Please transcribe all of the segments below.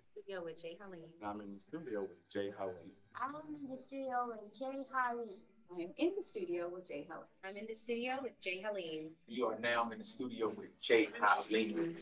studio with Jay Haleem. I'm in the studio with Jay Haleem. I'm in the studio with Jay Haleem. I'm in the studio with Jay Haleem. I'm in the studio with Jay Haleem. You are now in the studio with Jay Haleem.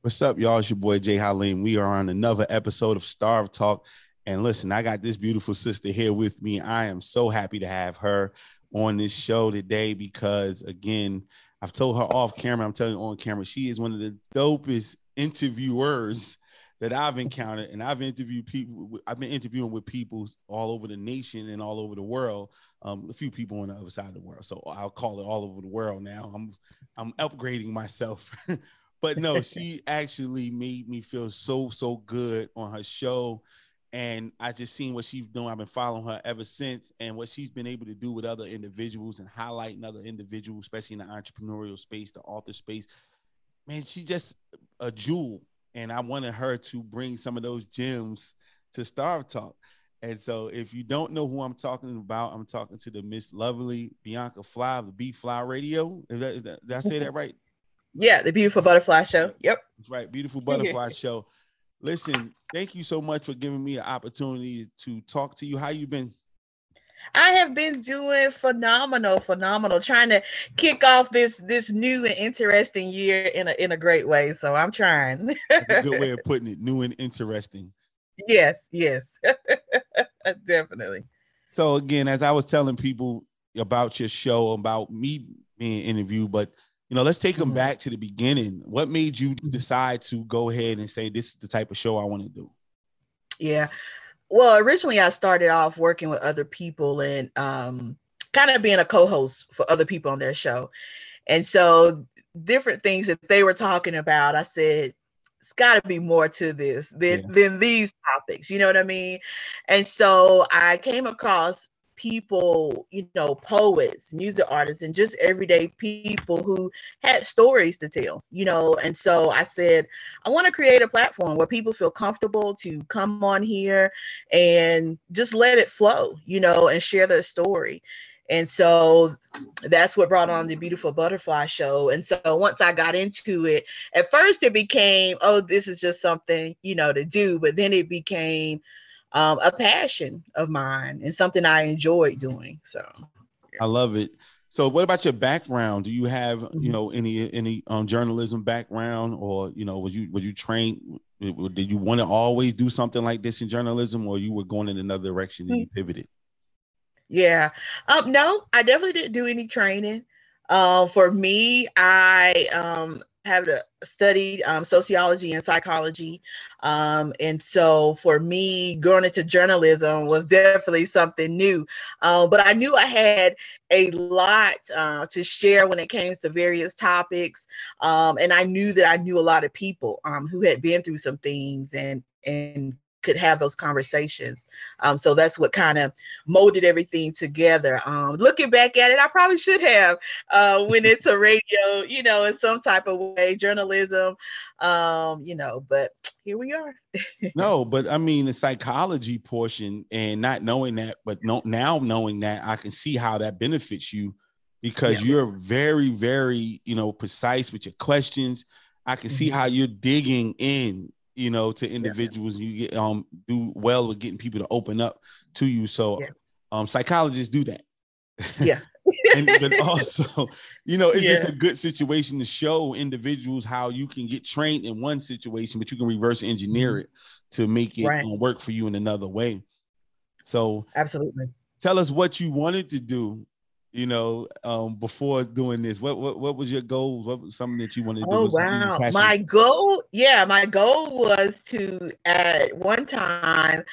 What's up, y'all? It's your boy Jay Halim. We are on another episode of Starve Talk. And listen, I got this beautiful sister here with me. I am so happy to have her on this show today because, again, I've told her off camera, I'm telling you on camera, she is one of the dopest interviewers that I've encountered. And I've interviewed people, I've been interviewing with people all over the nation and all over the world. Um, a few people on the other side of the world. So I'll call it all over the world now. I'm I'm upgrading myself. but no, she actually made me feel so, so good on her show and I just seen what she's doing. I've been following her ever since, and what she's been able to do with other individuals and highlighting other individuals, especially in the entrepreneurial space, the author space. Man, she's just a jewel, and I wanted her to bring some of those gems to Starve Talk. And so, if you don't know who I'm talking about, I'm talking to the Miss Lovely Bianca Fly of the B. Fly Radio. Is that, is that did I say that right? Yeah, the Beautiful Butterfly Show. Yep, that's right, Beautiful Butterfly Show. Listen, thank you so much for giving me an opportunity to talk to you. How you been? I have been doing phenomenal, phenomenal, trying to kick off this this new and interesting year in a in a great way. So I'm trying. a good way of putting it, new and interesting. Yes, yes. Definitely. So again, as I was telling people about your show, about me being interviewed, but you know, let's take them mm-hmm. back to the beginning. What made you decide to go ahead and say this is the type of show I want to do? Yeah. Well, originally I started off working with other people and um, kind of being a co-host for other people on their show. And so different things that they were talking about, I said, it's got to be more to this than, yeah. than these topics. You know what I mean? And so I came across people, you know, poets, music artists, and just everyday people who had stories to tell, you know. And so I said, I want to create a platform where people feel comfortable to come on here and just let it flow, you know, and share their story. And so that's what brought on the Beautiful Butterfly Show. And so once I got into it, at first it became, oh, this is just something, you know, to do. But then it became, um, a passion of mine and something I enjoyed doing. So yeah. I love it. So what about your background? Do you have, you mm-hmm. know, any any um, journalism background or, you know, was you was you trained did you want to always do something like this in journalism or you were going in another direction and you mm-hmm. pivoted? Yeah. Um no, I definitely didn't do any training. Uh, for me, I um have studied um, sociology and psychology. Um, and so for me, going into journalism was definitely something new. Uh, but I knew I had a lot uh, to share when it came to various topics. Um, and I knew that I knew a lot of people um, who had been through some things and and could have those conversations. Um, so that's what kind of molded everything together. Um, looking back at it, I probably should have uh, went into radio, you know, in some type of way, journalism, um, you know, but here we are. no, but I mean the psychology portion and not knowing that, but no, now knowing that, I can see how that benefits you because yeah. you're very, very, you know, precise with your questions. I can see mm-hmm. how you're digging in you know, to individuals. Yeah. You get um do well with getting people to open up to you. So yeah. um psychologists do that. Yeah. and but also, you know, it's yeah. just a good situation to show individuals how you can get trained in one situation, but you can reverse engineer mm-hmm. it to make it right. work for you in another way. So absolutely tell us what you wanted to do you know, um, before doing this? What what what was your goal? What was something that you wanted to do? Oh wow, my goal, yeah, my goal was to at one time.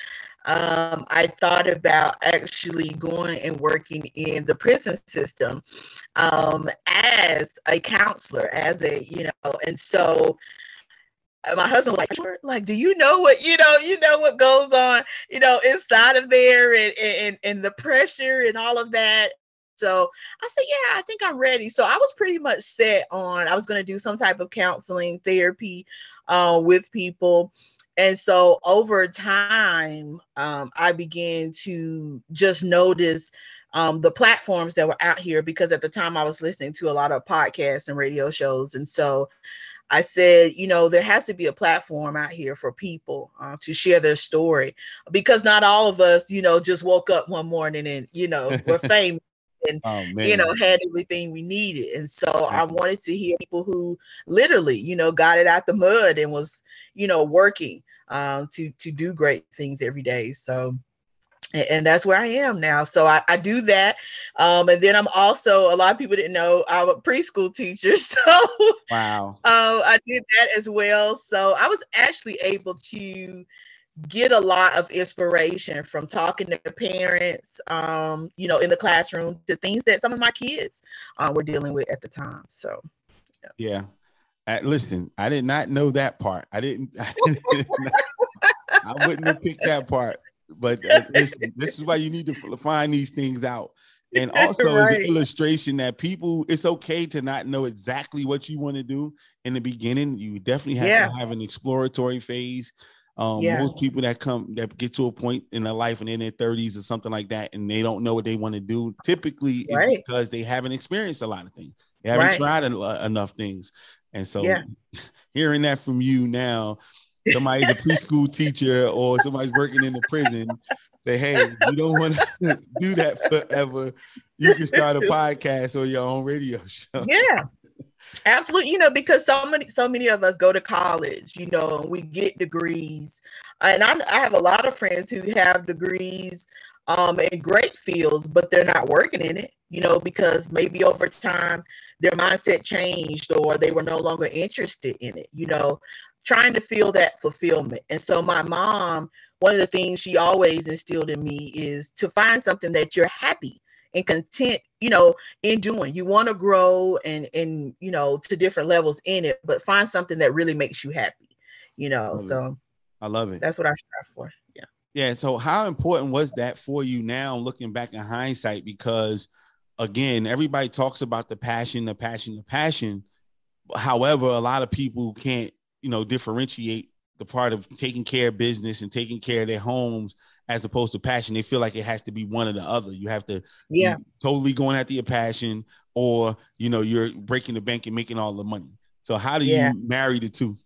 Um, I thought about actually going and working in the prison system um, as a counselor, as a you know, and so uh, my husband was like, like, do you know what you know? You know what goes on, you know, inside of there, and and and the pressure and all of that. So I said, yeah, I think I'm ready. So I was pretty much set on I was going to do some type of counseling therapy uh, with people. And so over time, um, I began to just notice um, the platforms that were out here because at the time I was listening to a lot of podcasts and radio shows. And so I said, you know, there has to be a platform out here for people uh, to share their story because not all of us, you know, just woke up one morning and, you know, we're famous and, oh, you know, had everything we needed. And so I wanted to hear people who literally, you know, got it out the mud and was, you know, working um, to, to do great things every day. So, and that's where I am now. So I, I do that. Um, and then I'm also, a lot of people didn't know I'm a preschool teacher. So wow. Um, I did that as well. So I was actually able to get a lot of inspiration from talking to parents, um, you know, in the classroom to things that some of my kids uh, were dealing with at the time. So yeah. yeah. Listen, I did not know that part. I didn't. I, didn't, I wouldn't have picked that part but uh, this, this is why you need to find these things out. And also, right. an illustration that people, it's okay to not know exactly what you want to do in the beginning. You definitely have yeah. to have an exploratory phase. Um, yeah. Most people that come that get to a point in their life and in their 30s or something like that, and they don't know what they want to do, typically right. is because they haven't experienced a lot of things. They haven't right. tried enough things. And so, yeah. hearing that from you now, somebody's a preschool teacher or somebody's working in the prison, say, hey, you don't want to do that forever. You can start a podcast or your own radio show. Yeah. Absolutely, you know, because so many, so many of us go to college, you know, and we get degrees, and I, I have a lot of friends who have degrees um, in great fields, but they're not working in it, you know, because maybe over time their mindset changed or they were no longer interested in it, you know trying to feel that fulfillment. And so my mom, one of the things she always instilled in me is to find something that you're happy and content, you know, in doing. You want to grow and and you know to different levels in it, but find something that really makes you happy, you know. I so I love it. That's what I strive for. Yeah. Yeah. So how important was that for you now looking back in hindsight? Because again, everybody talks about the passion, the passion, the passion. However, a lot of people can't you know differentiate the part of taking care of business and taking care of their homes as opposed to passion. They feel like it has to be one or the other. You have to yeah totally going after your passion, or you know you're breaking the bank and making all the money. So how do yeah. you marry the two?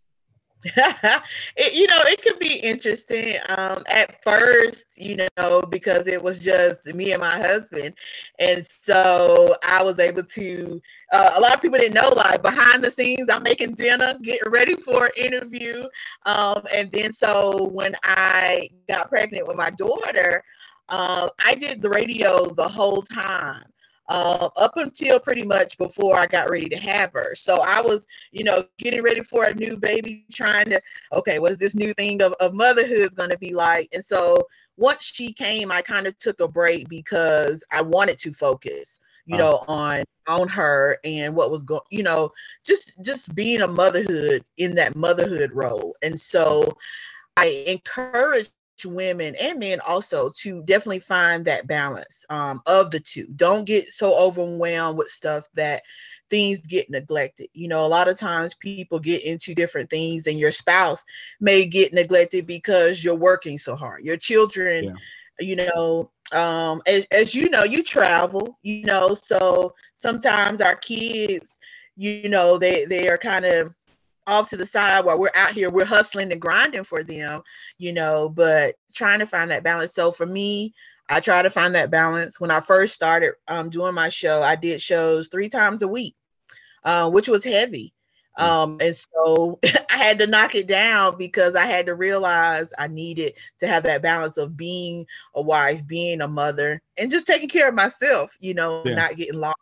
It, you know, it could be interesting um, at first, you know, because it was just me and my husband. And so I was able to, uh, a lot of people didn't know, like behind the scenes, I'm making dinner, getting ready for an interview. Um, and then so when I got pregnant with my daughter, uh, I did the radio the whole time uh, up until pretty much before I got ready to have her. So I was, you know, getting ready for a new baby, trying to, okay, what's this new thing of, of motherhood going to be like? And so once she came, I kind of took a break because I wanted to focus, you know, on on her and what was going, you know, just just being a motherhood in that motherhood role. And so I encourage women and men also to definitely find that balance um, of the two. Don't get so overwhelmed with stuff that things get neglected. You know, a lot of times people get into different things, and your spouse may get neglected because you're working so hard. Your children, yeah. you know, um, as, as you know, you travel, you know, so sometimes our kids, you know, they they are kind of off to the side while we're out here, we're hustling and grinding for them, you know, but trying to find that balance. So for me, I try to find that balance. When I first started um, doing my show, I did shows three times a week, uh, which was heavy. Mm. Um, and so I had to knock it down because I had to realize I needed to have that balance of being a wife, being a mother, and just taking care of myself, you know, yeah. not getting lost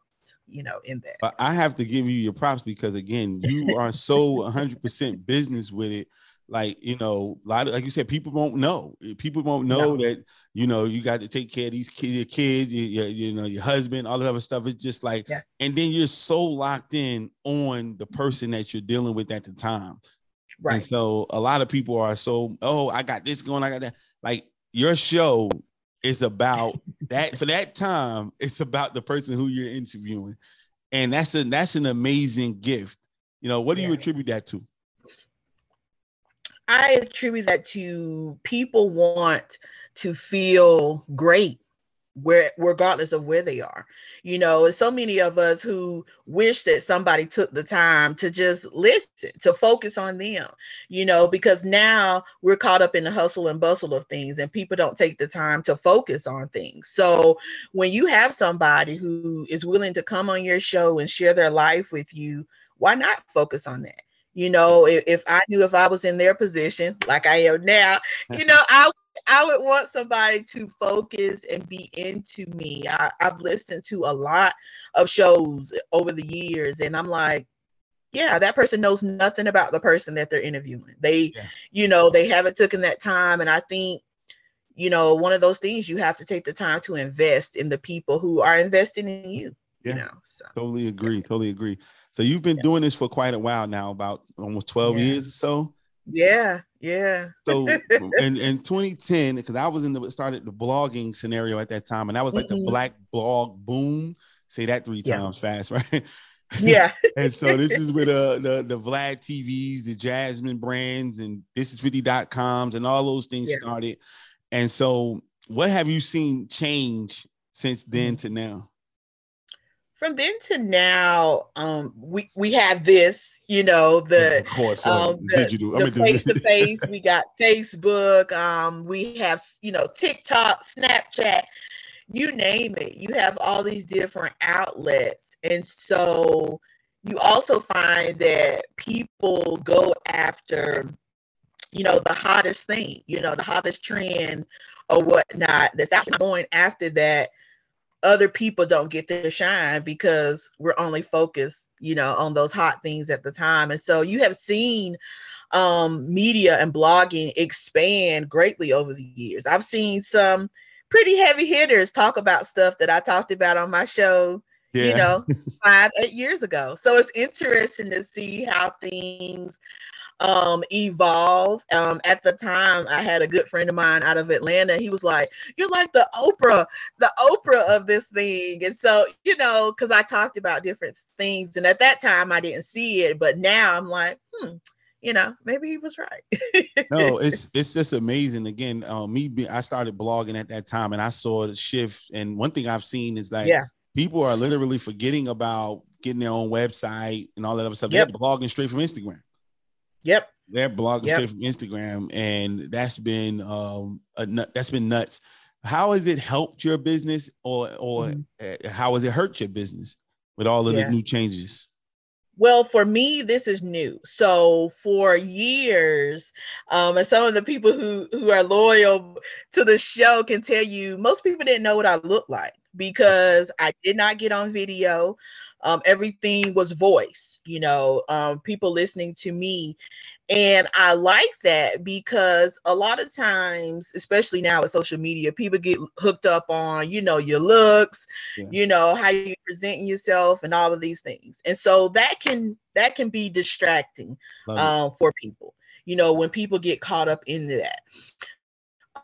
you know, in that. But I have to give you your props because again, you are so 100% business with it. Like you know, a lot of like you said, people won't know. People won't know no. that you know you got to take care of these kids, your kids, your, you know, your husband, all the other stuff. It's just like, yeah. and then you're so locked in on the person that you're dealing with at the time. Right. And so a lot of people are so, oh, I got this going, I got that. Like your show it's about that for that time. It's about the person who you're interviewing, and that's a that's an amazing gift. You know, what do yeah. you attribute that to? I attribute that to people want to feel great where regardless of where they are. You know so many of us who wish that somebody took the time to just listen to focus on them you know because now we're caught up in the hustle and bustle of things and people don't take the time to focus on things. So when you have somebody who is willing to come on your show and share their life with you why not focus on that? You know if, if i knew if i was in their position like i am now you know i I would want somebody to focus and be into me. I, have listened to a lot of shows over the years, and I'm like, yeah, that person knows nothing about the person that they're interviewing. They, yeah. you know, they haven't taken that time. And I think, you know, one of those things you have to take the time to invest in the people who are investing in you. Yeah, you know, so totally agree. Totally agree. So you've been yeah. doing this for quite a while now, about almost 12 yeah. years or so. Yeah, yeah. so in, in 2010, because I was in the started the blogging scenario at that time, and that was like mm-hmm. the black blog boom. Say that three yeah. times fast, right? Yeah. and so this is with uh, the the Vlad TVs, the Jasmine brands, and ThisIs50.coms and all those things yeah. started. And so, what have you seen change since then mm-hmm. to now? From then to now, um, we we have this, you know, the of course, um, the face to face. We got Facebook. Um, we have you know TikTok, Snapchat, you name it. You have all these different outlets, and so you also find that people go after, you know, the hottest thing, you know, the hottest trend or whatnot that's out going after that other people don't get to shine because we're only focused, you know, on those hot things at the time. And so you have seen um, media and blogging expand greatly over the years. I've seen some pretty heavy hitters talk about stuff that I talked about on my show, yeah. you know, five, eight years ago. So it's interesting to see how things um, evolve. Um, at the time, I had a good friend of mine out of Atlanta. He was like, "You're like the Oprah, the Oprah of this thing." And so, you know, because I talked about different things, and at that time, I didn't see it, but now I'm like, hmm you know, maybe he was right. no, it's it's just amazing. Again, um, me, be, I started blogging at that time, and I saw the shift. And one thing I've seen is that yeah. people are literally forgetting about getting their own website and all that other stuff. Yep. They're blogging straight from Instagram. Yep. They're blogging yep. straight from Instagram, and that's been um a nut, that's been nuts. How has it helped your business, or or mm-hmm. how has it hurt your business with all of yeah. the new changes? Well, for me, this is new. So for years, um, and some of the people who who are loyal to the show can tell you, most people didn't know what I looked like because I did not get on video. Um, everything was voice, you know, um, people listening to me. And I like that because a lot of times, especially now with social media, people get hooked up on, you know, your looks, yeah. you know, how you present yourself and all of these things. And so that can that can be distracting um, for people, you know, when people get caught up into that.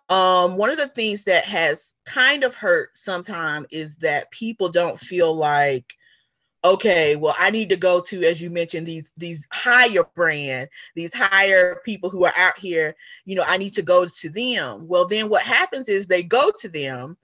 Um, one of the things that has kind of hurt sometimes is that people don't feel like okay well i need to go to as you mentioned these these higher brand these higher people who are out here you know i need to go to them well then what happens is they go to them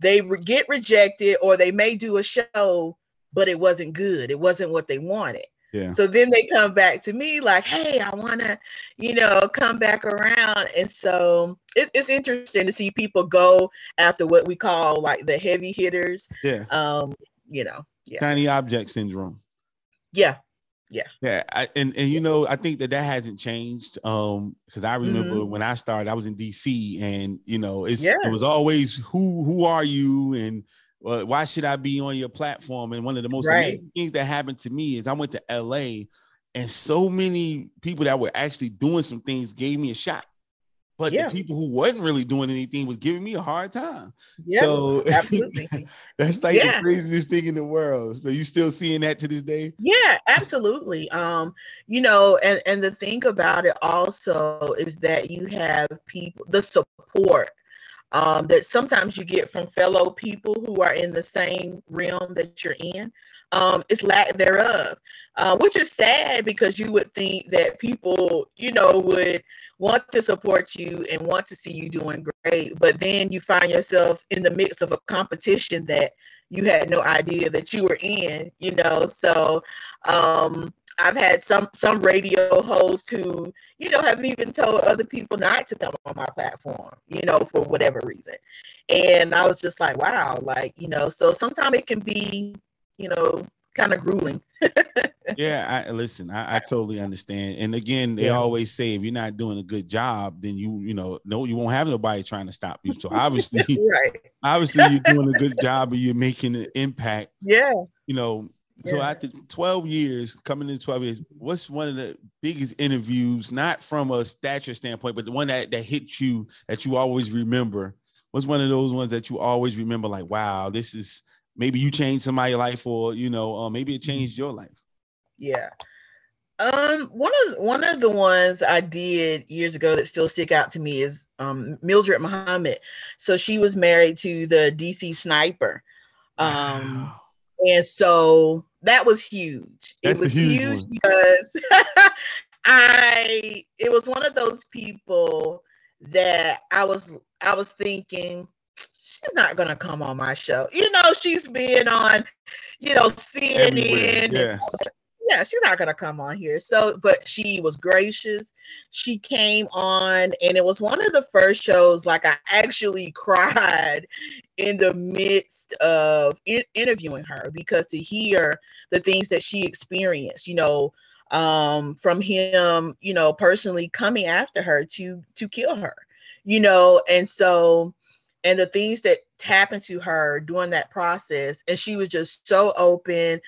they re- get rejected or they may do a show but it wasn't good it wasn't what they wanted yeah. So then they come back to me like, hey, I want to, you know, come back around. And so it's, it's interesting to see people go after what we call like the heavy hitters. Yeah. Um, you know, yeah. shiny object syndrome. Yeah, yeah, yeah. I, and and you know, I think that that hasn't changed. Um, because I remember mm-hmm. when I started, I was in DC, and you know, it's yeah. it was always who who are you and well, why should I be on your platform? And one of the most right. amazing things that happened to me is I went to LA, and so many people that were actually doing some things gave me a shot but yeah. the people who wasn't really doing anything was giving me a hard time. Yeah, so absolutely. that's like yeah. the craziest thing in the world. So you still seeing that to this day? Yeah, absolutely. Um, you know, and and the thing about it also is that you have people the support um, that sometimes you get from fellow people who are in the same realm that you're in. Um, it's lack thereof, uh, which is sad because you would think that people, you know, would want to support you and want to see you doing great, but then you find yourself in the midst of a competition that you had no idea that you were in, you know. So um, I've had some some radio hosts who, you know, have even told other people not to come on my platform, you know, for whatever reason. And I was just like, wow, like, you know, so sometimes it can be, you know, kind of grueling. yeah, I listen, I, I, totally understand. And again, they yeah. always say if you're not doing a good job, then you, you know, no, you won't have nobody trying to stop you. So obviously, right. obviously you're doing a good job and you're making an impact. Yeah. You know, so yeah. after 12 years, coming in 12 years, what's one of the biggest interviews, not from a stature standpoint, but the one that, that hit you that you always remember? What's one of those ones that you always remember, like, wow, this is maybe you changed somebody's life, or you know, uh, maybe it mm-hmm. changed your life? Yeah. Um, one of one of the ones I did years ago that still stick out to me is um Mildred Muhammad. So she was married to the DC sniper. Um wow. and so that was huge. That's it was huge, huge because I it was one of those people that I was I was thinking she's not gonna come on my show. You know, she's being on, you know, CNN. Yeah. yeah, she's not gonna come on here. So, but she was gracious. She came on, and it was one of the first shows like I actually cried in the midst of in- interviewing her because to hear the things that she experienced, you know, um, from him, you know, personally coming after her to to kill her, you know, and so and the things that happened to her during that process and she was just so open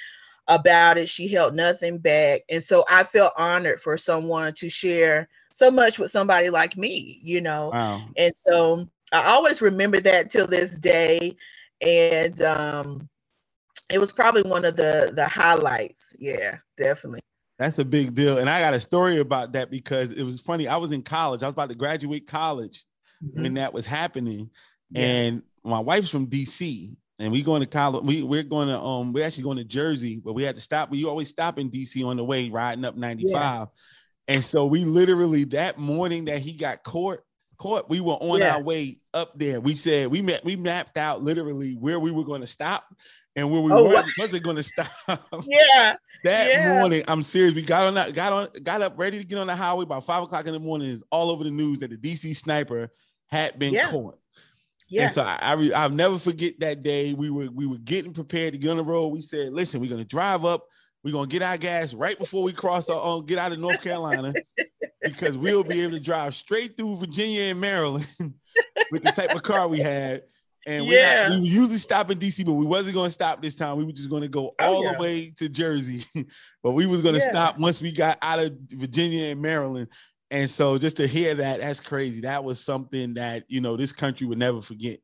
about it she held nothing back and so i felt honored for someone to share so much with somebody like me you know wow. and so i always remember that till this day and um it was probably one of the the highlights yeah definitely that's a big deal and i got a story about that because it was funny i was in college i was about to graduate college mm-hmm. when that was happening yeah. And my wife's from DC, and we going to college. We we're going to um we're actually going to Jersey, but we had to stop. We always stop in DC on the way riding up 95. Yeah. And so we literally that morning that he got caught, caught, we were on yeah. our way up there. We said we met, we mapped out literally where we were going to stop and where we oh, weren't, wasn't going to stop. Yeah. that yeah. morning, I'm serious. We got on that, got on, got up ready to get on the highway about five o'clock in the morning. Is all over the news that the DC sniper had been yeah. caught. Yeah. And so I, I I'll never forget that day. We were we were getting prepared to get on the road. We said, listen, we're gonna drive up. We're gonna get our gas right before we cross our own, get out of North Carolina because we'll be able to drive straight through Virginia and Maryland with the type of car we had. And yeah. we, we usually stop in DC, but we wasn't going to stop this time. We were just going to go oh, all oh, yeah. the way to Jersey, but we was going to yeah. stop once we got out of Virginia and Maryland. And so just to hear that, that's crazy. That was something that, you know, this country would never forget.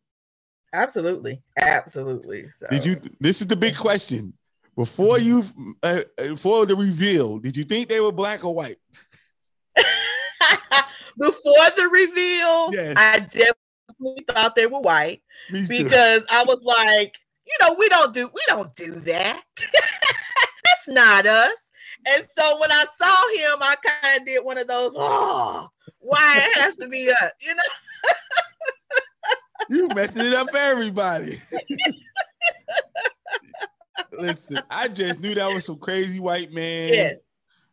Absolutely. Absolutely. So. Did you, this is the big question. Before mm-hmm. you, uh, before the reveal, did you think they were black or white? Before the reveal, yes. I definitely thought they were white because I was like, you know, we don't do, we don't do that. That's not us. And so when I saw him, I kind of did one of those, oh, why it has to be us, you know? you messing it up for everybody. Listen, I just knew that was some crazy white man yes.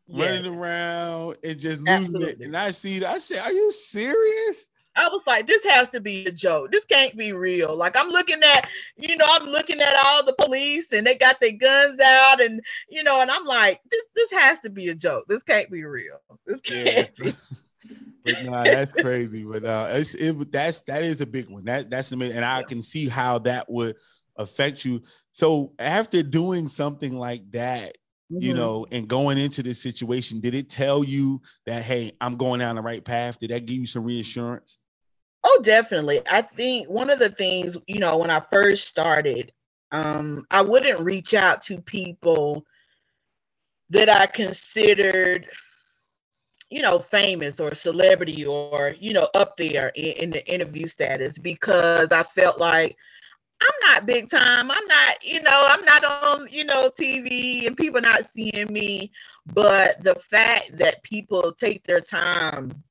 running yes. around and just losing Absolutely. it. And I see that. I said, Are you serious? I was like, this has to be a joke. This can't be real. Like I'm looking at, you know, I'm looking at all the police and they got their guns out and you know, and I'm like, this this has to be a joke. This can't be real. This can't yeah, but nah, that's crazy. But uh it's it that's that is a big one. That that's amazing. And I can see how that would affect you. So after doing something like that, Mm-hmm. you know, and going into this situation, did it tell you that hey, I'm going down the right path? Did that give you some reassurance? Oh, definitely. I think one of the things, you know, when I first started, um, I wouldn't reach out to people that I considered, you know, famous or celebrity or, you know, up there in, in the interview status because I felt like I'm not big time. I'm not, you know, I'm not on, you know, TV and people not seeing me. But the fact that people take their time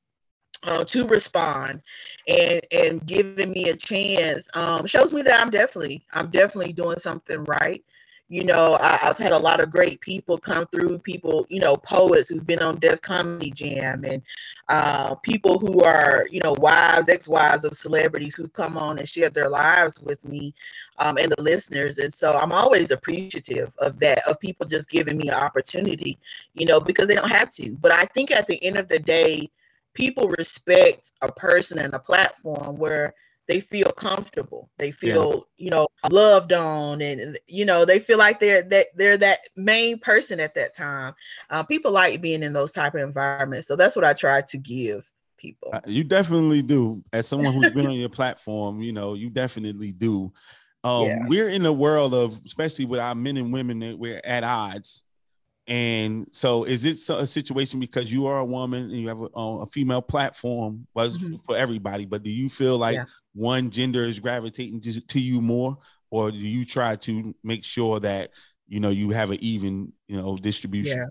uh, to respond and and giving me a chance um, shows me that I'm definitely I'm definitely doing something right. You know, I, have had a lot of great people come through. People, you know, poets who've been on Def Comedy Jam, and uh, people who are, you know, wives, ex-wives of celebrities who've come on and share their lives with me, um, and the listeners. And so I'm always appreciative of that, of people just giving me an opportunity, you know, because they don't have to. But I think at the end of the day, people respect a person and a platform where they feel comfortable. They feel yeah. you know loved on and you know they feel like they're that they're that main person at that time. Uh, people like being in those type of environments. So that's what i try to give people. Uh, you definitely do. As someone who's been on your platform you know you definitely do. Um, yeah. we're in a world of especially with our men and women that we're at odds and so, is it a situation because you are a woman and you have a, a female platform? Was mm-hmm. for everybody, but do you feel like yeah. one gender is gravitating to, to, you more, or do you try to make sure that you know you have an even you know distribution? Yeah.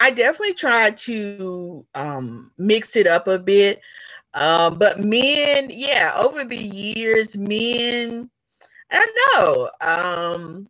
I definitely try to um, mix it up a bit, um, but men, yeah, over the years, men, I don't know. Um,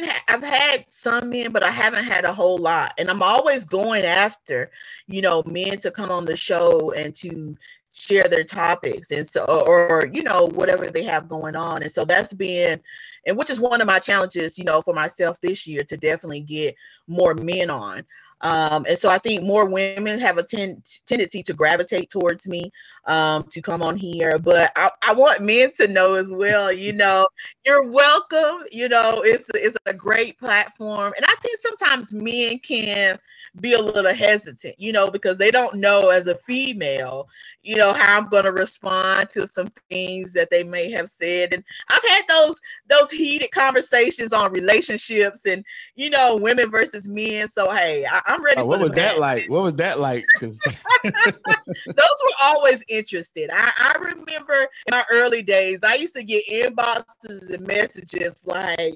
haven't ha- I've had some men, but I haven't had a whole lot. And I'm always going after, you know, men to come on the show and to share their topics and so or, or you know whatever they have going on and so that's been and which is one of my challenges you know for myself this year to definitely get more men on um, and so I think more women have a ten- tendency to gravitate towards me um, to come on here. But I, I want men to know as well, you know, you're welcome. You know, it's, it's a great platform. And I think sometimes men can be a little hesitant, you know, because they don't know as a female, you know, how I'm going to respond to some things that they may have said. And I've had those those heated conversations on relationships and you know, women versus men. So hey, I, am ready. Oh, what was that like? What was that like? those were always interested. I, I remember in my early days, I used to get inboxes and messages like,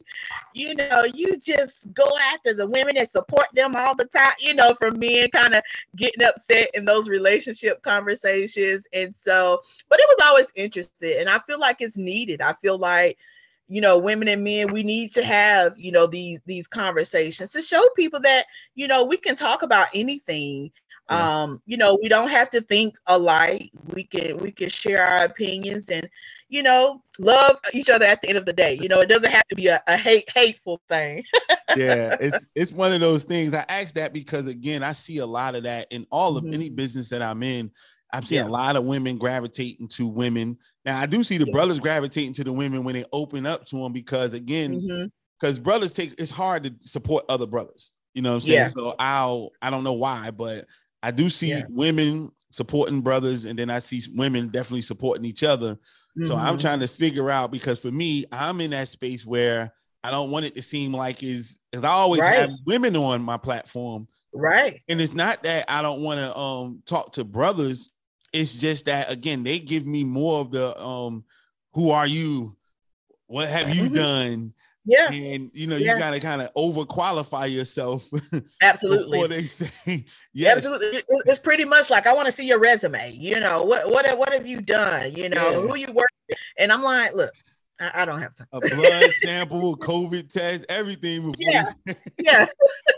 you know, you just go after the women and support them all the time, you know, from men kind of getting upset in those relationship conversations. And so, but it was always interested. And I feel like it's needed. I feel like you know women and men we need to have you know these these conversations to show people that you know we can talk about anything yeah. um you know we don't have to think alike we can we can share our opinions and you know love each other at the end of the day you know it doesn't have to be a, a hate hateful thing yeah it's it's one of those things i ask that because again i see a lot of that in all of mm-hmm. any business that i'm in I've seen yeah. a lot of women gravitating to women. Now I do see the yeah. brothers gravitating to the women when they open up to them because again, because mm-hmm. brothers take it's hard to support other brothers. You know what I'm saying? Yeah. So I'll I don't know why, but I do see women supporting brothers, and then I see women definitely supporting each other. Mm-hmm. So I'm mm-hmm. trying to figure out because for me, I'm in that space where I don't want it to seem like is as I always right. have women on my platform. Right. And it's not that I don't want to um talk to brothers. It's just that again, they give me more of the um, who are you? What have you mm-hmm. done? Yeah. And you know, yeah. you gotta kind of over qualify yourself. Absolutely. before they say yes. Absolutely. It's pretty much like I want to see your resume. You know, what what what have you done? You know, yeah. who you work with? And I'm like, look, I, I don't have time. A blood sample, COVID test, everything before yeah.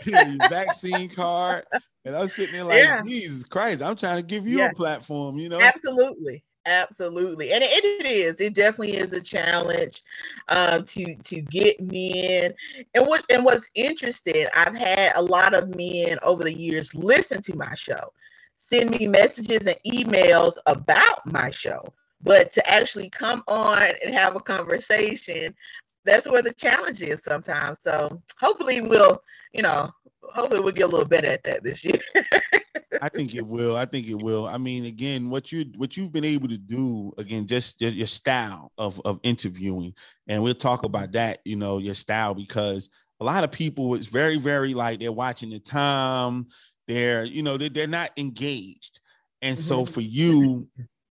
yeah. vaccine card. And I was sitting there like, yeah. Jesus Christ, I'm trying to give you yeah. a platform, you know? Absolutely. Absolutely. And it, it is, it definitely is a challenge um, to to get men. And what and what's interesting, I've had a lot of men over the years listen to my show, send me messages and emails about my show. But to actually come on and have a conversation, that's where the challenge is sometimes. So hopefully we'll, you know, hopefully we'll get a little better at that this year. I think it will. I think it will. I mean, again, what you what you've been able to do, again, just, just your style of of interviewing, and we'll talk about that. You know, your style because a lot of people it's very very like they're watching the time. They're you know they're, they're not engaged, and so mm-hmm. for you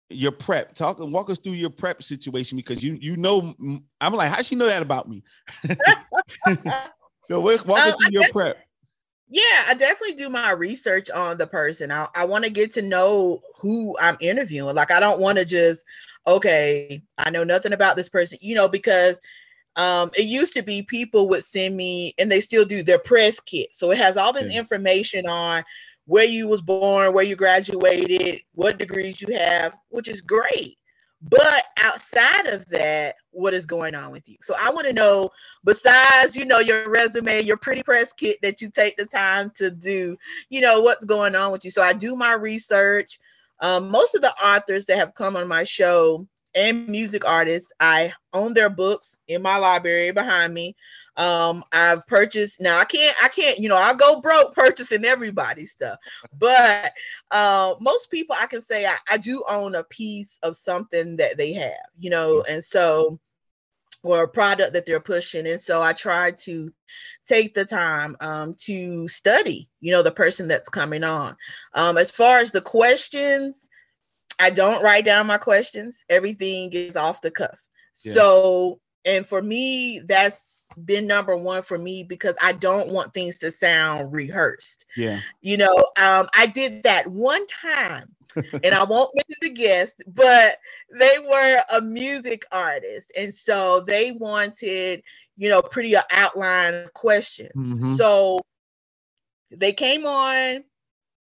your prep. Talk and walk us through your prep situation because you you know I'm like, how she know that about me? so walk us Um, through your prep. Yeah, I definitely do my research on the person. I, I want to get to know who I'm interviewing. Like, I don't want to just, okay, I know nothing about this person, you know, because um, it used to be people would send me, and they still do their press kit. So it has all this information on where you was born, where you graduated, what degrees you have, which is great. But outside of that, what is going on with you? So I want to know besides you know your resume your pretty press kit that you take the time to do you know what's going on with you so i do my research um, most of the authors that have come on my show and music artists i own their books in my library behind me um, i've purchased now i can't i can't you know i'll go broke purchasing everybody's stuff but uh, most people i can say I, I do own a piece of something that they have you know and so or a product that they're pushing. And so I try to take the time um, to study, you know, the person that's coming on. Um, as far as the questions, I don't write down my questions. Everything is off the cuff. Yeah. So, and for me, that's been number one for me because I don't want things to sound rehearsed. Yeah. You know, um, I did that one time, and I won't mention the guest, but they were a music artist, and so they wanted, you know, pretty outline of questions. Mhm. So they came on,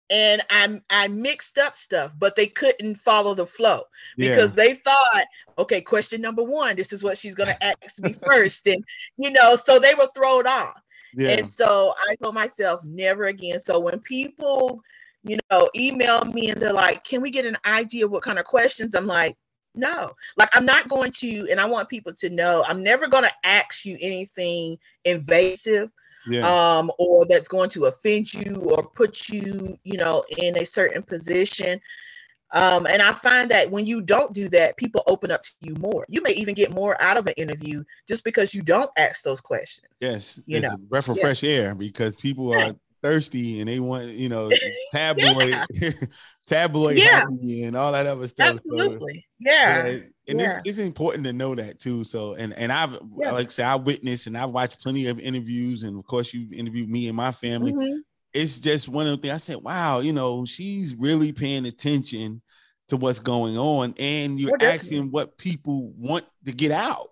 and I I mixed up stuff, but they couldn't follow the flow because they thought, okay, question number one, this is what she's gonna ask me first, and you know, so they were thrown off. yeah. And so I told myself, never again. So when people, you know, email me and they're like, can we get an idea of what kind of questions? I'm like, no, like I'm not going to, and I want people to know I'm never going to ask you anything invasive yeah. um, or that's going to offend you or put you, you know, in a certain position. Um, and I find that when you don't do that, people open up to you more. You may even get more out of an interview just because you don't ask those questions. Yes, you know, a breath of yeah. fresh air because people are thirsty and they want, you know, tabloid, tabloid Yeah. and all that other stuff. So, Absolutely. Yeah. yeah, and yeah. it's, it's important to know that too. So, and and I've Yeah. like I said, I witnessed and I've watched plenty of interviews, and of course, you interviewed me and my family. Mhm. It's just one of the things I said, wow, you know, she's really paying attention to what's going on, and you're Oh, definitely. asking what people want to get out.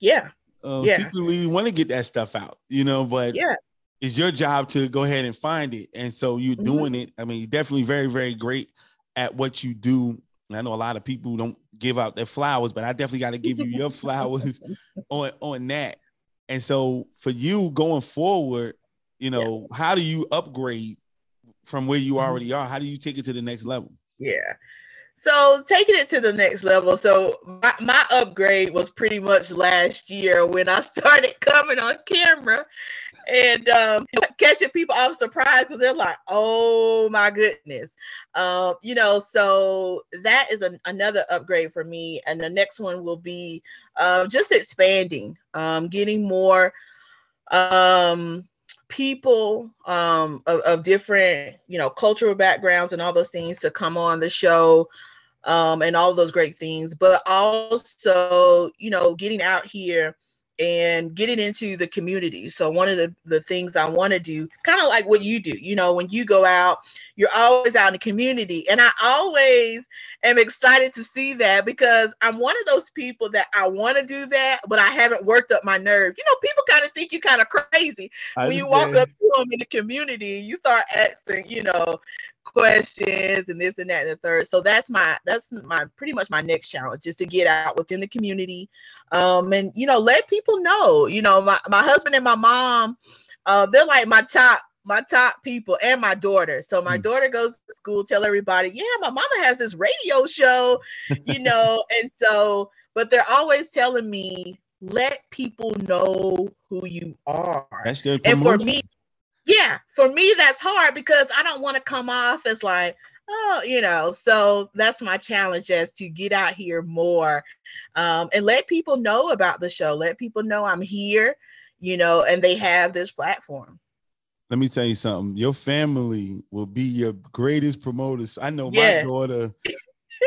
Yeah. Uh, Yeah. secretly, we want to get that stuff out, you know, but Yeah. It's your job to go ahead and find it. And so you're Mhm. doing it. I mean, you're definitely very, very great at what you do. And I know a lot of people don't give out their flowers, but I definitely got to give you your flowers on on that. And so for you going forward, you know, how do you upgrade from where you Mhm. already are? How do you take it to the next level? Yeah. So taking it to the next level. So my, my upgrade was pretty much last year when I started coming on camera and um, catching people off surprise because they're like, oh my goodness. Um, you know, so that is an, another upgrade for me. And the next one will be uh, just expanding, um, getting more um, people um, of, of different, you know, cultural backgrounds and all those things to come on the show um, and all those great things, but also, you know, getting out here and getting into the community. So one of the, the things I want to do, kind of like what you do, you know, when you go out, you're always out in the community. And I always am excited to see that because I'm one of those people that I want to do that, but I haven't worked up my nerve. You know, people kind of think you're kind of crazy when you walk up to them in the community, you start asking, you know, questions and this and that and the third. So that's my that's my pretty much my next challenge is to get out within the community, um, and you know, let people know. You know, my my husband and my mom, uh, they're like my top my top people and my daughter. So my Hmm. daughter goes to school, tell everybody, yeah, my mama has this radio show, you know, and so, but they're always telling me, let people know who you are. That's good. And for me, yeah, for me, that's hard because I don't want to come off as like, oh, you know, so that's my challenge as to get out here more um, and let people know about the show. Let people know I'm here, you know, and they have this platform. let me tell you something. Your family will be your greatest promoters. I know my daughter.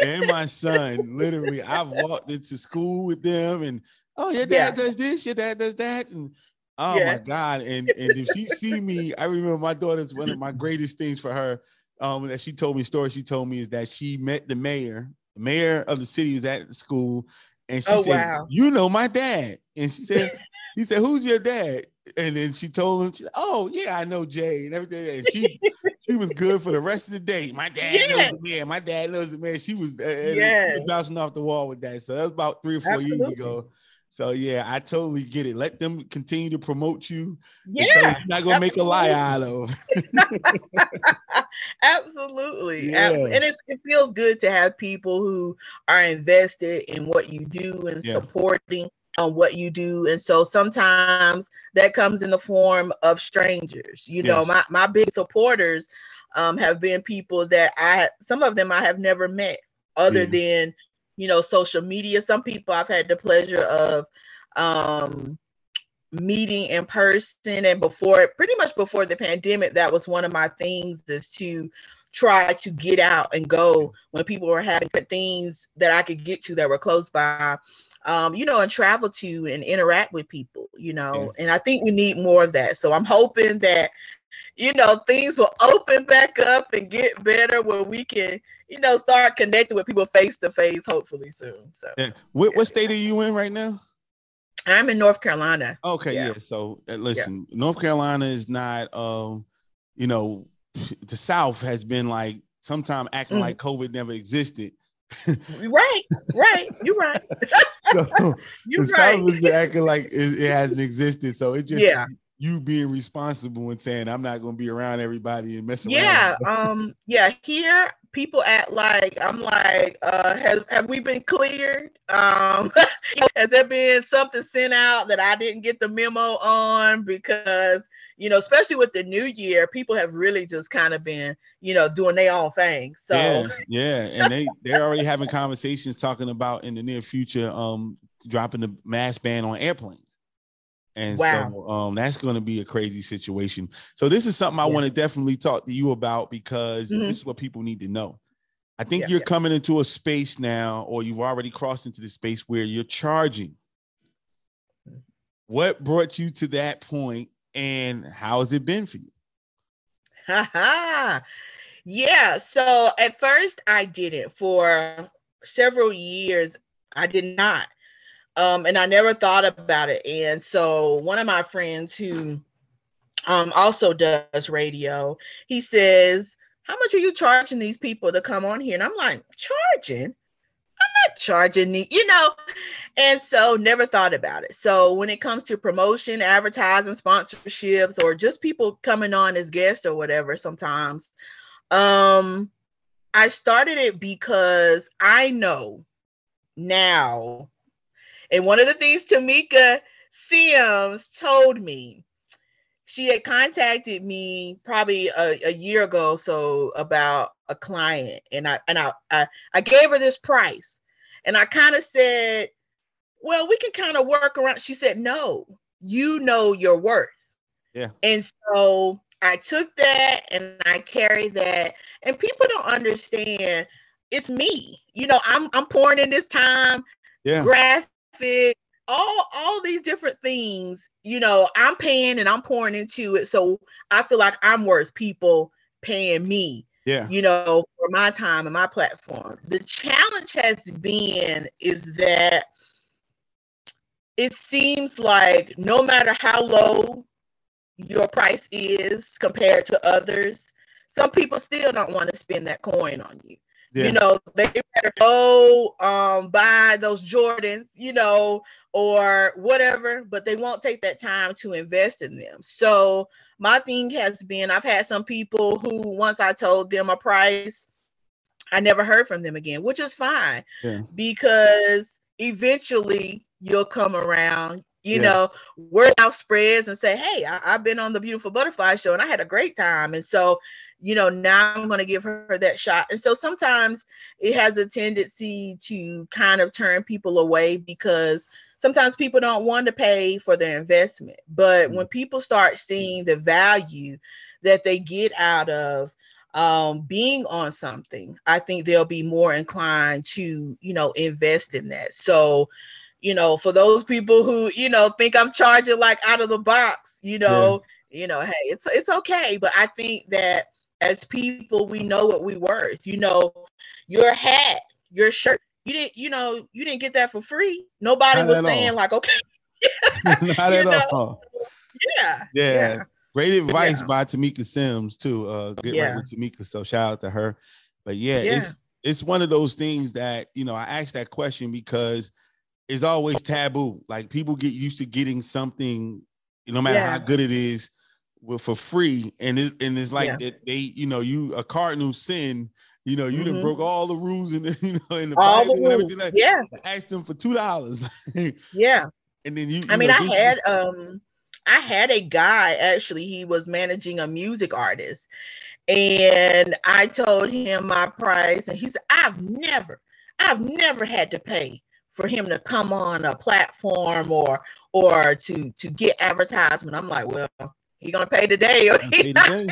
and my son. Literally, I've walked into school with them, and oh, your dad Yeah. does this, your dad does that, and oh Yeah. my god! And and if she see me, I remember my daughter's one of my greatest things for her. Um, that she told me story. She told me is that she met the mayor. The mayor of the city was at the school, and she Oh, said, wow. "You know my dad." And she said, "He said, who's your dad?" And then she told him, she "Oh yeah, I know Jay and everything." And she she was good for the rest of the day. My dad Yes. knows the man. My dad knows the man. She was, uh, uh, was bouncing off the wall with that. So that was about three or four years ago. So yeah, I totally get it. Let them continue to promote you. Yeah, you're not gonna make a lie out of. absolutely. Yeah. Ab- And it's, it feels good to have people who are invested in what you do and Yeah. supporting on what you do. And so sometimes that comes in the form of strangers. You know, my, my big supporters um, have been people that I, some of them I have never met other Yeah. than, you know, social media. Some people I've had the pleasure of um, meeting in person. And before, pretty much before the pandemic, that was one of my things is to try to get out and go when people were having things that I could get to that were close by. Um, you know, and travel to and interact with people, you know, and I think we need more of that. So I'm hoping that, you know, things will open back up and get better where we can, you know, start connecting with people face to face, hopefully soon. So Yeah. What, what state are you in right now? I'm in North Carolina. Okay, yeah. Yeah. So uh, listen, North Carolina is not um, you know, the South has been like sometime acting Mhm. like COVID never existed. Right, right. You're right. So You're the right. South acting like it, it hasn't existed. So it just Yeah. You being responsible and saying I'm not gonna be around everybody and mess around. Yeah, um, yeah. Here, people act like I'm like, uh, have have we been cleared? Um, has there been something sent out that I didn't get the memo on? Because you know, especially with the new year, people have really just kind of been, you know, doing their own thing. So yeah, yeah, and they they're already having conversations talking about in the near future, um, dropping the mask ban on airplanes. And so um, that's going to be a crazy situation. So this is something I Yeah. want to definitely talk to you about because Mhm. this is what people need to know. I think Yeah, you're yeah. coming into a space now, or you've already crossed into the space where you're charging. What brought you to that point, and how has it been for you? Ha yeah. So at first I didn't. For several years, I did not. Um, and I never thought about it. And so one of my friends who um also does radio, he says, How much are you charging these people to come on here? And I'm like, charging? I'm not charging the, you know, and so never thought about it. So when it comes to promotion, advertising, sponsorships, or just people coming on as guests or whatever, sometimes, um, I started it because I know now, and one of the things Tamika Sims told me, she had contacted me probably a, a year ago, so about a client, and I and I I, I gave her this price, and I kind of said, well, we can kind of work around. She said, no, you know your worth. Yeah. And so I took that and I carried that. And people don't understand it's me. You know, I'm I'm pouring in this time, Yeah, graphic, all all these different things, you know, I'm paying and I'm pouring into it. So I feel like I'm worth people paying me yeah, you know, for my time and my platform. The challenge has been is that it seems like no matter how low your price is compared to others, some people still don't want to spend that coin on you. Yeah. You know, they better go um, buy those Jordans, you know, or whatever, but they won't take that time to invest in them. So my thing has been I've had some people who once I told them a price, I never heard from them again, which is fine Yeah. because eventually you'll come around. You Yeah. know, word out spreads and say, Hey, I, I've been on the Beautiful Butterfly Show and I had a great time. And so, you know, now I'm going to give her that shot. And so sometimes it has a tendency to kind of turn people away because sometimes people don't want to pay for their investment. But when people start seeing the value that they get out of um, being on something, I think they'll be more inclined to, you know, invest in that. So, you know, for those people who, you know, think I'm charging like out of the box, you know, yeah. you know, hey, it's it's okay. But I think that as people, we know what we worth. You know, your hat, your shirt, you didn't, you know, you didn't get that for free. Nobody Not was saying all. like, okay. Not at know? all. Yeah. Yeah. yeah. Great advice yeah. by Tamika Sims too. Uh, get yeah. right with Tamika. So shout out to her. But yeah, yeah, it's it's one of those things that you know I asked that question because it's always taboo. Like people get used to getting something, no matter how good it is, for free, and it, and it's like that they, you know, you a cardinal sin. You know, you mm-hmm. done broke all the rules and you know in the all the rules. Like, yeah, asked them for two dollars. yeah, and then you. you I mean, know, I had um I had a guy actually, he was managing a music artist. And I told him my price, and he said, I've never, I've never had to pay for him to come on a platform or or to to get advertisement. I'm like, well, he gonna pay today, or he today.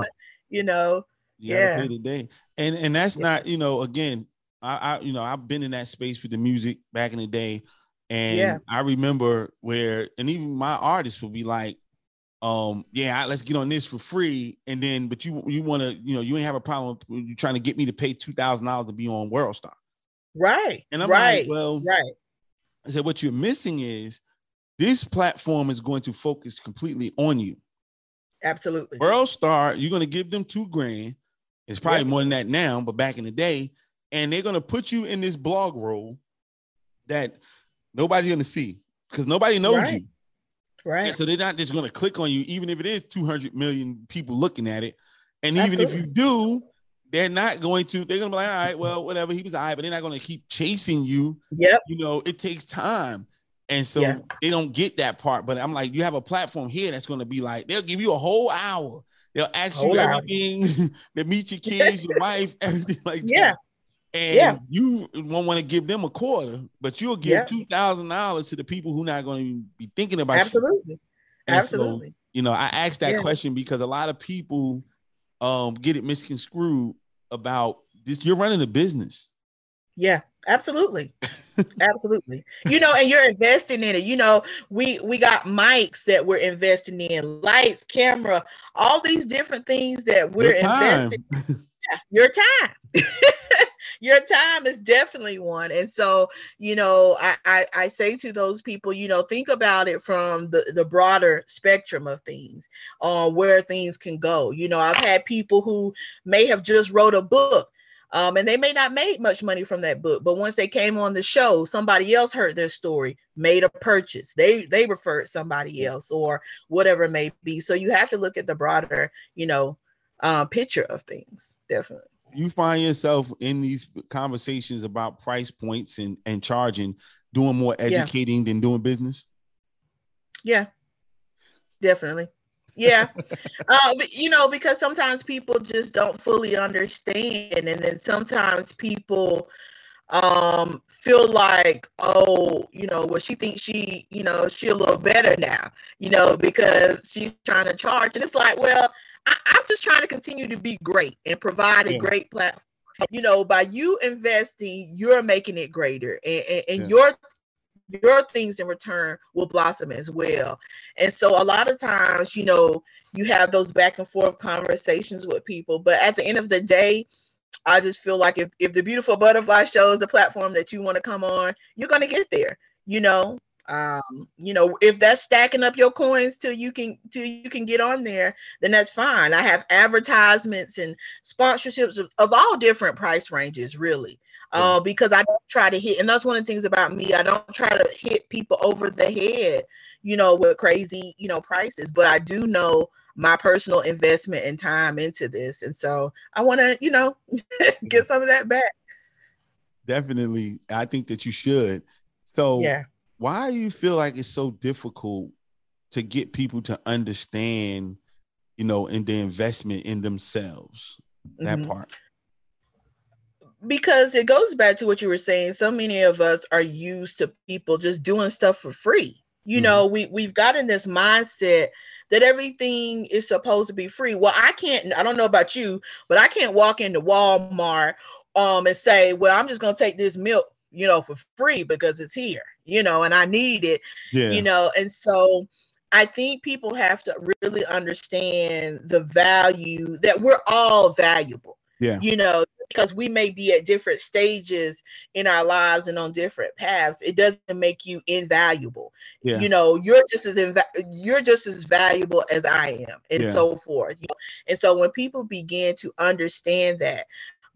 you know. You yeah, pay today, and and that's yeah. not you know again. I, I you know I've been in that space with the music back in the day and yeah. I remember where, and even my artists would be like, um, yeah, let's get on this for free. And then, but you you want to, you know, you ain't have a problem you trying to get me to pay two thousand dollars to be on World Star. Right. And I'm right. like, well, right. I said, what you're missing is this platform is going to focus completely on you. Absolutely. World Star, you're going to give them two grand. It's probably yep. more than that now, but back in the day, and they're going to put you in this blog roll that nobody's gonna see because nobody knows right. you. Right. And so they're not just gonna click on you, even if it is 200 million people looking at it. And even Absolutely. if you do, they're not going to, they're gonna be like, all right, well, whatever, he was all right, but they're not gonna keep chasing you. Yep. You know, it takes time. And so yeah. they don't get that part. But I'm like, you have a platform here that's gonna be like, they'll give you a whole hour. They'll ask whole you everything, they meet your kids, your wife, everything like yeah. that and yeah. you won't want to give them a quarter, but you'll give yeah. two thousand dollars to the people who not going to be thinking about absolutely, you. absolutely. So, you know, I asked that question because a lot of people um get it misconstrued about this. You're running a business. Yeah, absolutely, absolutely. You know, and you're investing in it. You know, we we got mics that we're investing in, lights, camera, all these different things that we're investing. Yeah, your time. your time is definitely one. And so, you know, I, I, I say to those people, you know, think about it from the, the broader spectrum of things on uh, where things can go. You know, I've had people who may have just wrote a book um, and they may not make much money from that book, but once they came on the show, somebody else heard their story, made a purchase. They they referred somebody else or whatever it may be. So you have to look at the broader, you know, uh, picture of things. Definitely you find yourself in these conversations about price points and and charging, doing more educating yeah. than doing business? Yeah, definitely. Yeah, uh, you know, because sometimes people just don't fully understand, and then sometimes people um feel like oh you know well she thinks she you know she a little better now you know because she's trying to charge and it's like well I, am just trying to continue to be great and provide a yeah. great platform. You know, by you investing, you're making it greater, and, and, and yeah. your your things in return will blossom as well. And so, a lot of times, you know, you have those back and forth conversations with people, but at the end of the day, I just feel like if if the beautiful butterfly shows the platform that you want to come on, you're going to get there. You know, um you know if that's stacking up your coins till you can till you can get on there then that's fine i have advertisements and sponsorships of, of all different price ranges really uh, because i don't try to hit and that's one of the things about me i don't try to hit people over the head you know with crazy you know prices but i do know my personal investment and time into this and so i want to you know get some of that back definitely i think that you should so yeah why do you feel like it's so difficult to get people to understand, you know, in the investment in themselves? That mm-hmm. part. Because it goes back to what you were saying. So many of us are used to people just doing stuff for free. You mm-hmm. know, we we've gotten this mindset that everything is supposed to be free. Well, I can't, I don't know about you, but I can't walk into Walmart um and say, well, I'm just gonna take this milk, you know, for free because it's here, you know, and I need it, Yeah. you know, and so I think people have to really understand the value that we're all valuable yeah. you know, because we may be at different stages in our lives and on different paths, it doesn't make you invaluable. Yeah. You know, you're just as inva- you're just as valuable as I am, and Yeah. so forth. you know. And so when people begin to understand that,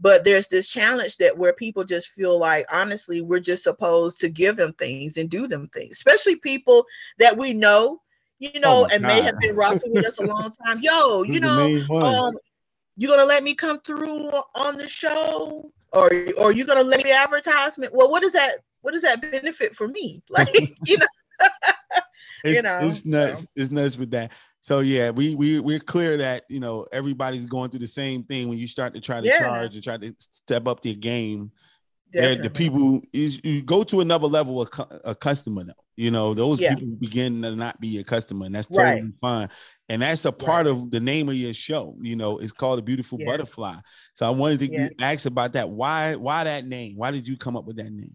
but there's this challenge that where people just feel like honestly, we're just supposed to give them things and do them things, especially people that we know. You know, my and may have been rocking with us a long time. Yo, you know, um, you gonna let me come through on the show or or you gonna let me advertisement well what does that what does that benefit for me like you know It's, you know, it's nuts. It's nuts with that. So yeah, we we we're clear that you know everybody's going through the same thing when you start to try to Yeah. charge and try to step up their game. the people is you go to another level of a customer though. You know, those Yeah. people begin to not be a customer, and that's totally Right. fine. And that's a part of the name of your show. You know, it's called a beautiful Yeah. butterfly. So I wanted to Yeah. ask about that. Why why that name? Why did you come up with that name?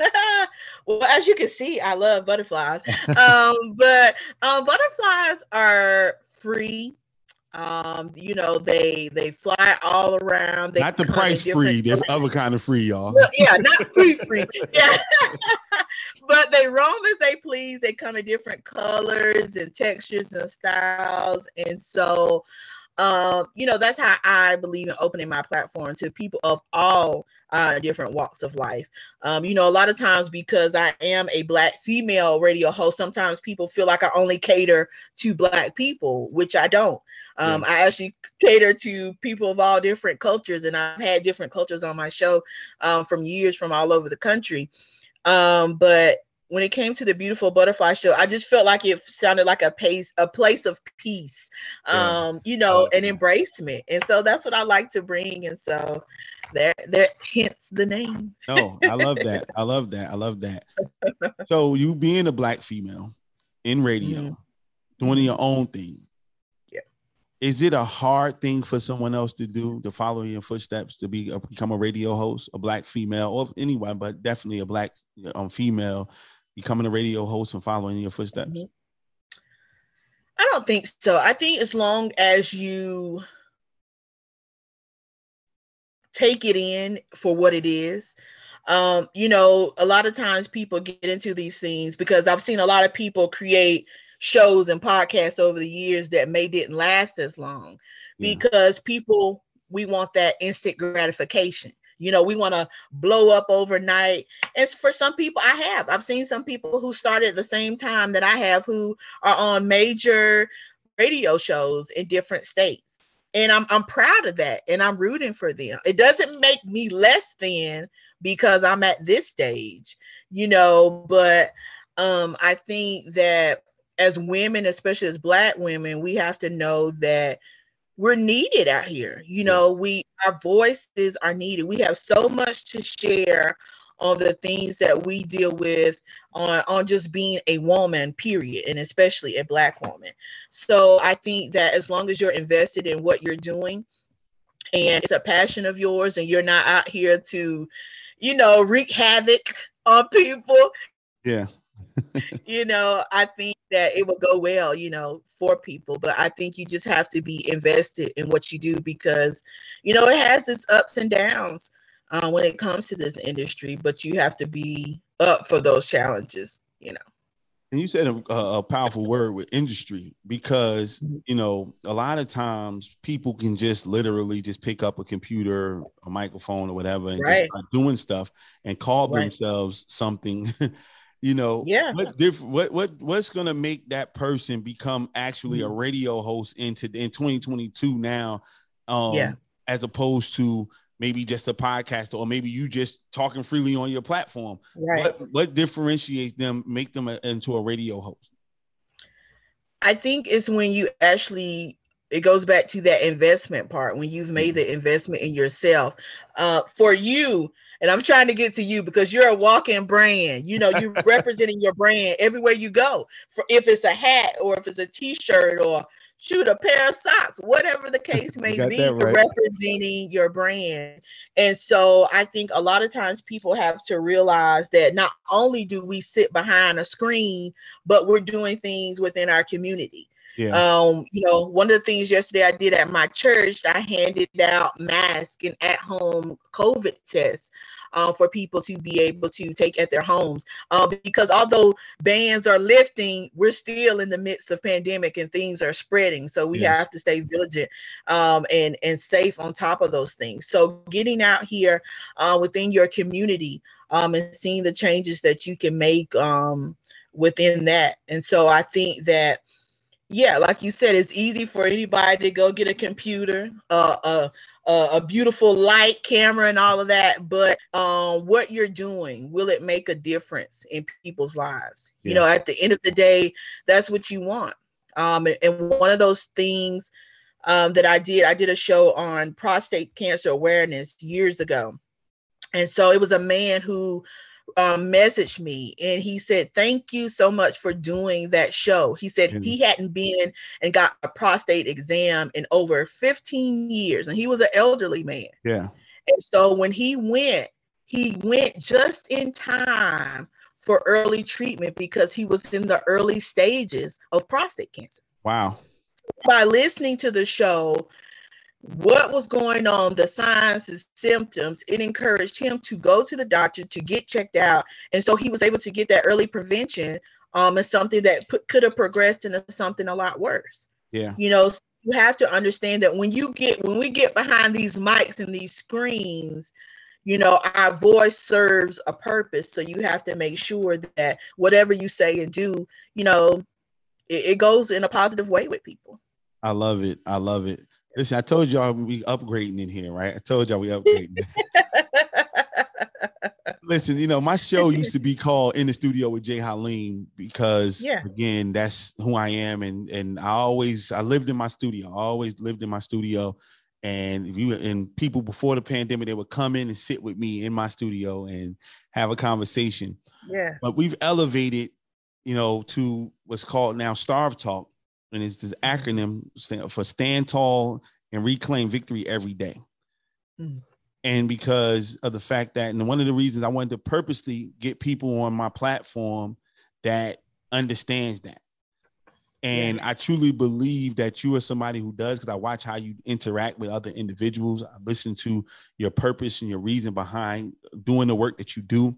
well as you can see i love butterflies um but um butterflies are free um you know they they fly all around they not the price free. There's other kind of free, y'all. Well, yeah, not free, free. Yeah. But they roam as they please. They come in different colors and textures and styles. And so, um, you know, that's how I believe in opening my platform to people of all uh, different walks of life. Um, you know, a lot of times because I am a black female radio host, sometimes people feel like I only cater to black people, which I don't. Um, I actually cater to people of all different cultures, and I've had different cultures on my show um, from years from all over the country. Um, but when it came to the beautiful butterfly show, I just felt like it sounded like a pace, a place of peace, Yeah. um, you know, and embracement. And so that's what I like to bring. And so there, there, hence the name. No, I love that. I love that. I love that. So you being a black female in radio, Mhm. doing your own thing. Is it a hard thing for someone else to do to follow your footsteps to be become a radio host, a black female, or anyone, but definitely a black um, female becoming a radio host and following in your footsteps? Mhm. I don't think so. I think as long as you take it in for what it is, um, you know, a lot of times people get into these things because I've seen a lot of people create shows and podcasts over the years that may didn't last as long Yeah. because people we want that instant gratification. You know, we want to blow up overnight. And for some people, I have. I've seen some people who started at the same time that I have who are on major radio shows in different states. And I'm I'm proud of that and I'm rooting for them. It doesn't make me less than because I'm at this stage, you know, but um I think that as women, especially as black women, we have to know that we're needed out here. You know, we our voices are needed. We have so much to share on the things that we deal with on on just being a woman period and especially a black woman so i think that as long as you're invested in what you're doing and it's a passion of yours and you're not out here to you know wreak havoc on people Yeah. you know i think that it will go well you know for people but i think you just have to be invested in what you do because you know it has its ups and downs uh, when it comes to this industry but you have to be up for those challenges you know And you said a, a powerful word with industry because Mhm. you know a lot of times people can just literally just pick up a computer, a microphone, or whatever, and Right. just start doing stuff and call Right. themselves something. you know, Yeah. What different? What what what's gonna make that person become actually Mm-hmm. a radio host into in 2022 now? Um, Yeah. as opposed to maybe just a podcaster or maybe you just talking freely on your platform right what what differentiates them, make them a, into a radio host? I think it's when you actually it goes back to that investment part when you've made the investment in yourself. Uh, for you, And I'm trying to get to you because you're a walking brand. You know, you're representing your brand everywhere you go. For if it's a hat or if it's a t-shirt or shoot a pair of socks, whatever the case may be, right. representing your brand. And so I think a lot of times people have to realize that not only do we sit behind a screen, but we're doing things within our community. Yeah. Um, you know, one of the things yesterday I did at my church, I handed out masks and at home COVID tests uh, for people to be able to take at their homes. Uh, because although bans are lifting, we're still in the midst of pandemic and things are spreading. So we yes. have to stay vigilant um, and and safe on top of those things. So getting out here uh, within your community um, and seeing the changes that you can make um, within that. And so I think that yeah, like you said, it's easy for anybody to go get a computer, uh, uh, uh, a beautiful light camera and all of that but um, what you're doing will it make a difference in people's lives? Yeah. you know at the end of the day that's what you want. Um, and, and one of those things um, that i did i did a show on prostate cancer awareness years ago. And so it was a man who um, messaged me and he said, Thank you so much for doing that show. He said mm-hmm. he hadn't been and got a prostate exam in over 15 years, and he was an elderly man. Yeah. And so when he went, he went just in time for early treatment because he was in the early stages of prostate cancer. Wow. By listening to the show, what was going on, the signs and symptoms, it encouraged him to go to the doctor to get checked out. And so he was able to get that early prevention um, and something that p- could have progressed into something a lot worse. Yeah. You know, so you have to understand that when you get, when we get behind these mics and these screens, you know, our voice serves a purpose. So you have to make sure that whatever you say and do, you know, it, it goes in a positive way with people. I love it. I love it. Listen, I told y'all we upgrading in here, right? I told y'all we upgrading. Listen, you know, my show used to be called In the Studio with J Haleem because yeah. again, that's who I am. And and I always I lived in my studio. I always lived in my studio. And if you and people before the pandemic, they would come in and sit with me in my studio and have a conversation. Yeah. But we've elevated, you know, to what's called now Starve Talk and it's this acronym for stand tall and reclaim victory every day. Mm. And because of the fact that, and one of the reasons I wanted to purposely get people on my platform that understands that. And yeah. I truly believe that you are somebody who does because I watch how you interact with other individuals. I listen to your purpose and your reason behind doing the work that you do.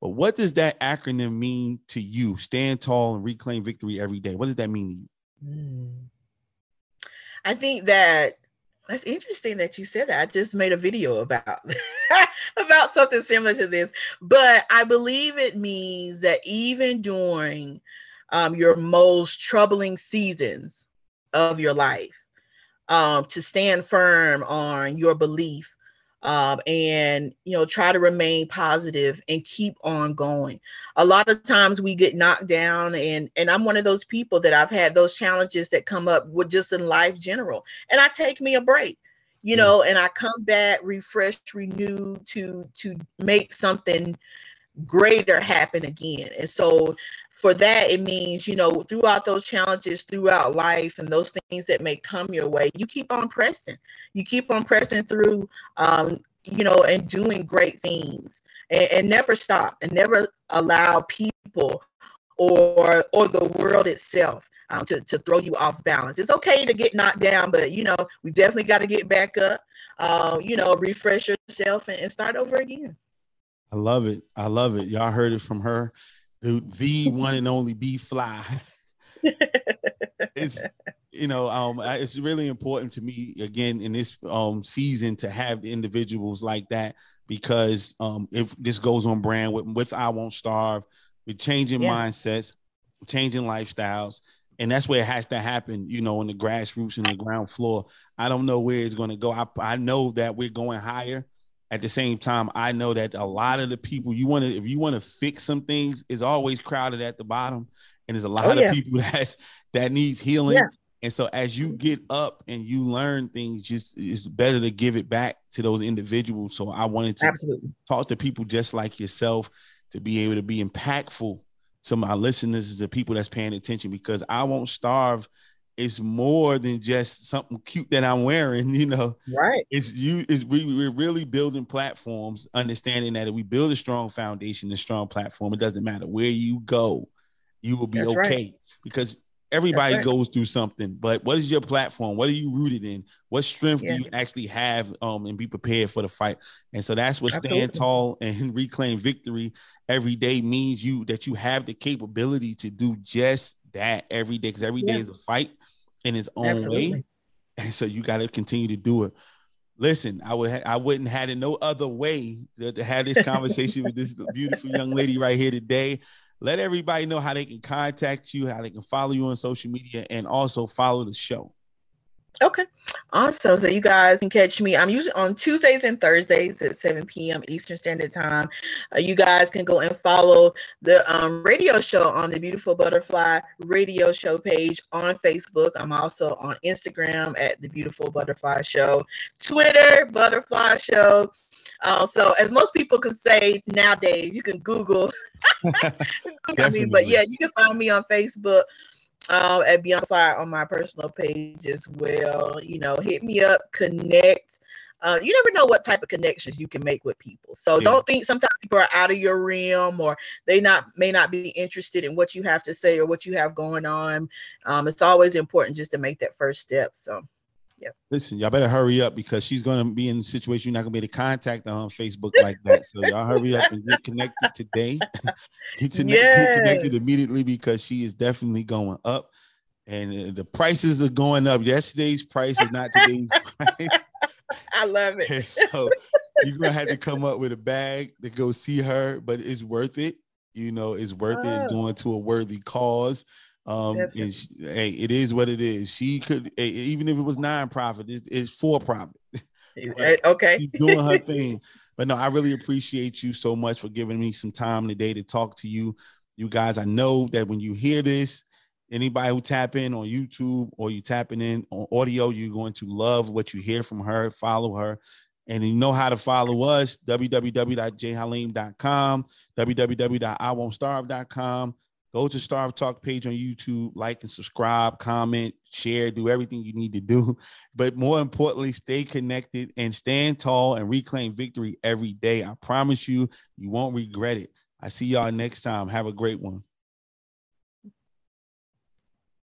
But what does that acronym mean to you? Stand tall and reclaim victory every day. What does that mean to you? Mm. I think that that's interesting that you said that. I just made a video about about something similar to this, but I believe it means that even during um, your most troubling seasons of your life, um, to stand firm on your belief um, and you know try to remain positive and keep on going. A lot of times we get knocked down and and i'm one of those people that i've had those challenges that come up with just in life general and i take me a break you know and i come back refreshed renewed to to make something greater happen again and so for that, it means, you know, throughout those challenges, throughout life, and those things that may come your way, you keep on pressing. You keep on pressing through, um, you know, and doing great things, and, and never stop, and never allow people or or the world itself um, to to throw you off balance. It's okay to get knocked down, but you know, we definitely got to get back up. Uh, you know, refresh yourself and, and start over again. I love it. I love it. Y'all heard it from her the, the one and only B. Fly. it's you know um it's really important to me again in this um season to have individuals like that because um if this goes on brand with, with I won't starve, with changing yeah. mindsets, changing lifestyles, and that's where it has to happen, you know, in the grassroots and the ground floor. I don't know where it's going to go. I, I know that we're going higher, at the same time, I know that a lot of the people you want to, if you want to fix some things, is always crowded at the bottom, and there's a oh, lot oh, yeah. of people that's that needs healing. Yeah. And so as you get up and you learn things, just it's better to give it back to those individuals. So I wanted to Absolutely. talk to people just like yourself to be able to be impactful to my listeners, the people that's paying attention, because I won't starve. It's more than just something cute that I'm wearing, you know. Right. It's you. It's we, we're really building platforms, understanding that if we build a strong foundation, a strong platform, it doesn't matter where you go, you will be That's okay right. because everybody right. goes through something. But what is your platform? What are you rooted in? What strength Yeah. do you actually have? Um, and be prepared for the fight. And so that's what stand tall and reclaim victory every day means. You that you have the capability to do just that every day because every day Yeah. is a fight in its own way. And so you got to continue to do it. Listen, I would ha- I wouldn't had it no other way to have this conversation with this beautiful young lady right here today. Let everybody know how they can contact you, how they can follow you on social media, and also follow the show. Okay. Awesome. So you guys can catch me. I'm usually on Tuesdays and Thursdays at 7 p.m. Eastern Standard Time. Uh, you guys can go and follow the um, radio show on the Beautiful Butterfly Radio Show page on Facebook. I'm also on Instagram at the Beautiful Butterfly Show, Twitter Butterfly Show. Uh, so as most people can say nowadays, you can Google. I mean, but yeah, you can find me on Facebook um, at Bianca Fly on my personal page as well. You know, hit me up, connect. Uh, you never know what type of connections you can make with people. So Yeah. don't think sometimes people are out of your realm or they not may not be interested in what you have to say or what you have going on. Um, it's always important just to make that first step. So Listen, y'all better hurry up because she's gonna be in a situation you're not gonna be able to contact her on Facebook like that. So y'all hurry up and get connected today. get, to get connected immediately because she is definitely going up, and uh, the prices are going up. Yesterday's price is not today's price. I love it. And so you're gonna have to come up with a bag to go see her, but it's worth it. You know, it's worth it. It's Oh. going to a worthy cause. Um, Definitely. and she, hey, it is what it is. She could, eh, even if it was non-profit, it's, it's for profit. Okay. Doing her thing. But no, I really appreciate you so much for giving me some time today to talk to you. You guys, I know that when you hear this, anybody who tap in on YouTube or you tapping in on audio, you're going to love what you hear from her. Follow her. And you know how to follow us www.jhaleem.com, www.iwon'tstarve.com. Go to Starve Talk page on YouTube, like and subscribe, comment, share, do everything you need to do. But more importantly, stay connected and stand tall and reclaim victory every day. I promise you, you won't regret it. I see y'all next time. Have a great one.